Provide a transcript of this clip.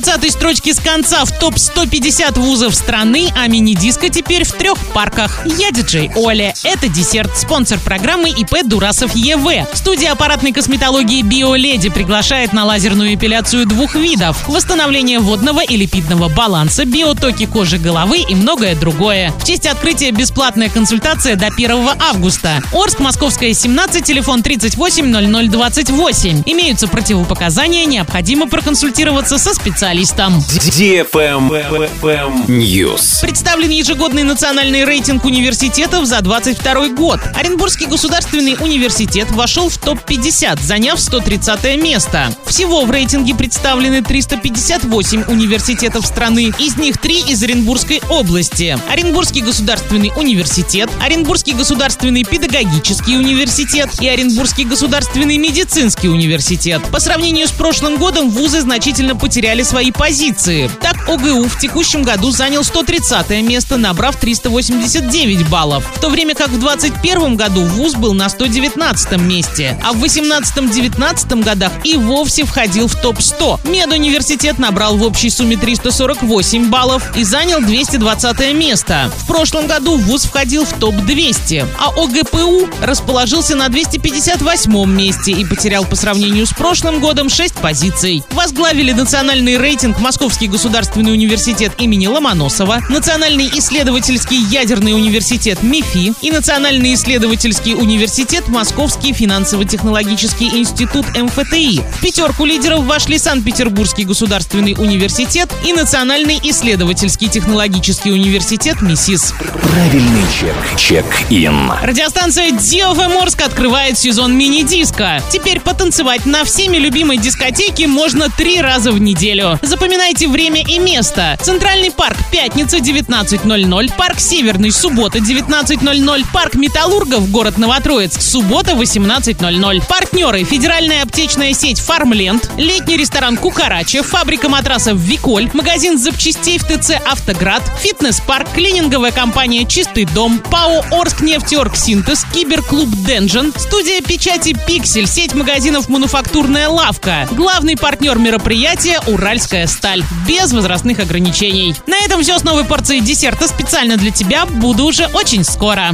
20 строчки с конца в топ-150 вузов страны, а мини-диско теперь в трех парках. Я диджей Оля. Это десерт. Спонсор программы ИП Дурасов ЕВ. Студия аппаратной косметологии Биоледи приглашает на лазерную эпиляцию двух видов. Восстановление водного и липидного баланса, биотоки кожи головы и многое другое. В честь открытия бесплатная консультация до 1 августа. Орск, Московская, 17, телефон 38 0028. Имеются противопоказания, необходимо проконсультироваться со специалистом. News. Представлен ежегодный национальный рейтинг университетов за 22 год. Оренбургский государственный университет вошел в топ-50, заняв 130 место. Всего в рейтинге представлены 358 университетов страны, из них три из Оренбургской области. Оренбургский государственный университет, Оренбургский государственный педагогический университет и Оренбургский государственный медицинский университет. По сравнению с прошлым годом вузы значительно потеряли свои позиции. Так, ОГУ в текущем году занял 130 место, набрав 389 баллов, в то время как в 2021 году вуз был на 119 месте, а в 18-19 годах и вовсе входил в топ-100. Медуниверситет набрал в общей сумме 348 баллов и занял 220 место. В прошлом году вуз входил в топ-200, а ОГПУ расположился на 258 месте и потерял по сравнению с прошлым годом 6 позиций. Возглавили национальный рейтинг Московский государственный университет имени Ломоносова, Национальный исследовательский ядерный университет МИФИ и Национальный исследовательский университет Московский финансово-технологический институт МФТИ. В пятерку лидеров вошли Санкт-Петербургский государственный университет и Национальный исследовательский технологический университет МИСИС. Правильный чек. Чек-ин. Радиостанция DFM Морск открывает сезон мини-диска. Теперь потанцевать на всеми любимой дискотеке можно три раза в неделю. Запоминайте время и место. Центральный парк пятница 19.00, парк Северный суббота 19.00, парк Металлургов город Новотроицк суббота 18.00. Партнеры федеральная аптечная сеть Фармленд, летний ресторан Кукарача, фабрика матрасов Виколь, магазин запчастей в ТЦ Автоград, фитнес-парк, клининговая компания Чистый дом, ПАО Орск нефтеорг Синтез, киберклуб Денжен, студия печати Пиксель, сеть магазинов Мануфактурная лавка. Главный партнер мероприятия Уральская сталь. Без возрастных ограничений. На этом все с новой порцией десерта специально для тебя. Буду уже очень скоро.